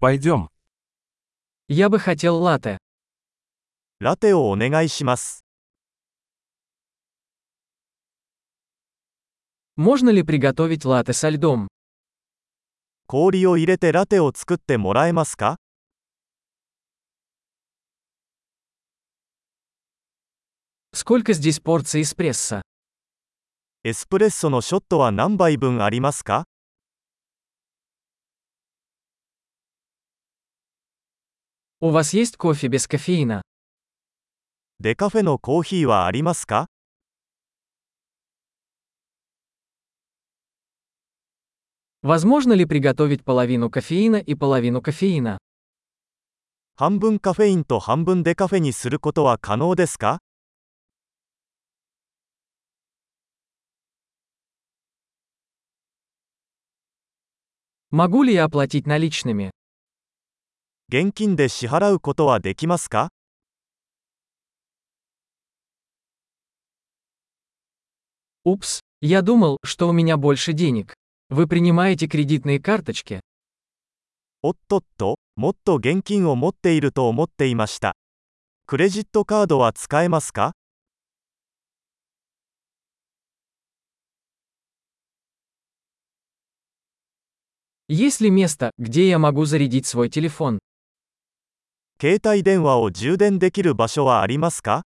Пойдем. Я бы хотел латте. ラテをお願いします。 Можно ли приготовить латте со льдом? 氷を入れてラテを作ってもらえますか Сколько здесь порций эспрессо? エスプレッソのショットは何杯分ありますか У вас есть кофе без кофеина? デカフェのコーヒーはありますか Возможно ли приготовить половину кофеина и половину кофеина? 半分カフェインと半分デカフェにすることは可能ですか Могу ли я оплатить наличными? 現金で支払うことはできますか Упс, я думал, что у меня больше денег. Вы принимаете кредитные карточки? おっとっと、もっと現金を持っていると思っていました。クレジットカードは使えますか Есть ли место, где я могу зарядить свой телефон? 携帯電話を充電できる場所はありますか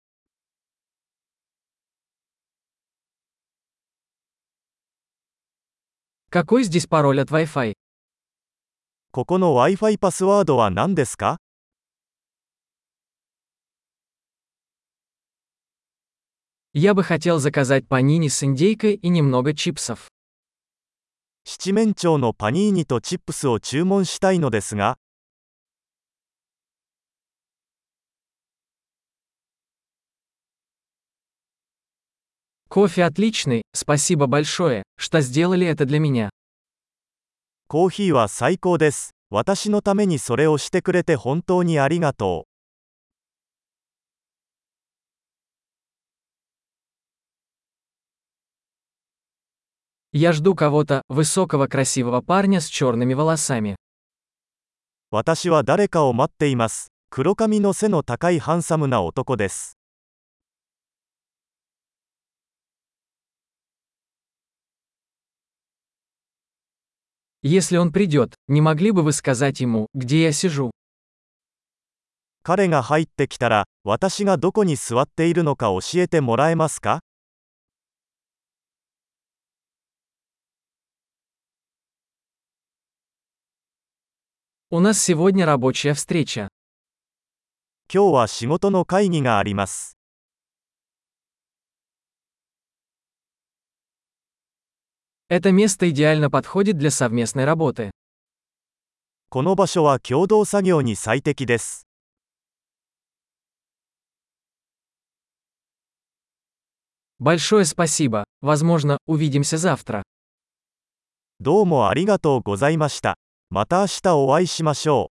Какой здесь пароль от Wi-Fi? ここの Wi-Fi パスワードは何ですか Я бы хотел заказать панини с индейкой и немного чипсов. 七面鳥のパニーニとチップスを注文したいのですが、 Кофе отличный, спасибо большое, что сделали это для меня. コーヒーは最高です。私のためにそれをしてくれて本当にありがとう。 Я жду кого-то, высокого красивого парня с черными волосами. 私は誰かを待っています。黒髪の背の高いハンサムな男です。 Если он придет, не могли бы вы сказать ему, где я сижу? 彼が入ってきたら、私がどこに座っているのか教えてもらえますか У нас сегодня рабочая встреча. 今日は仕事の会議があります。 Это место идеально подходит для совместной работы. この場所は共同作業に最適です。Большое спасибо. Возможно, увидимся завтра. どうもありがとうございました。また明日お会いしましょう。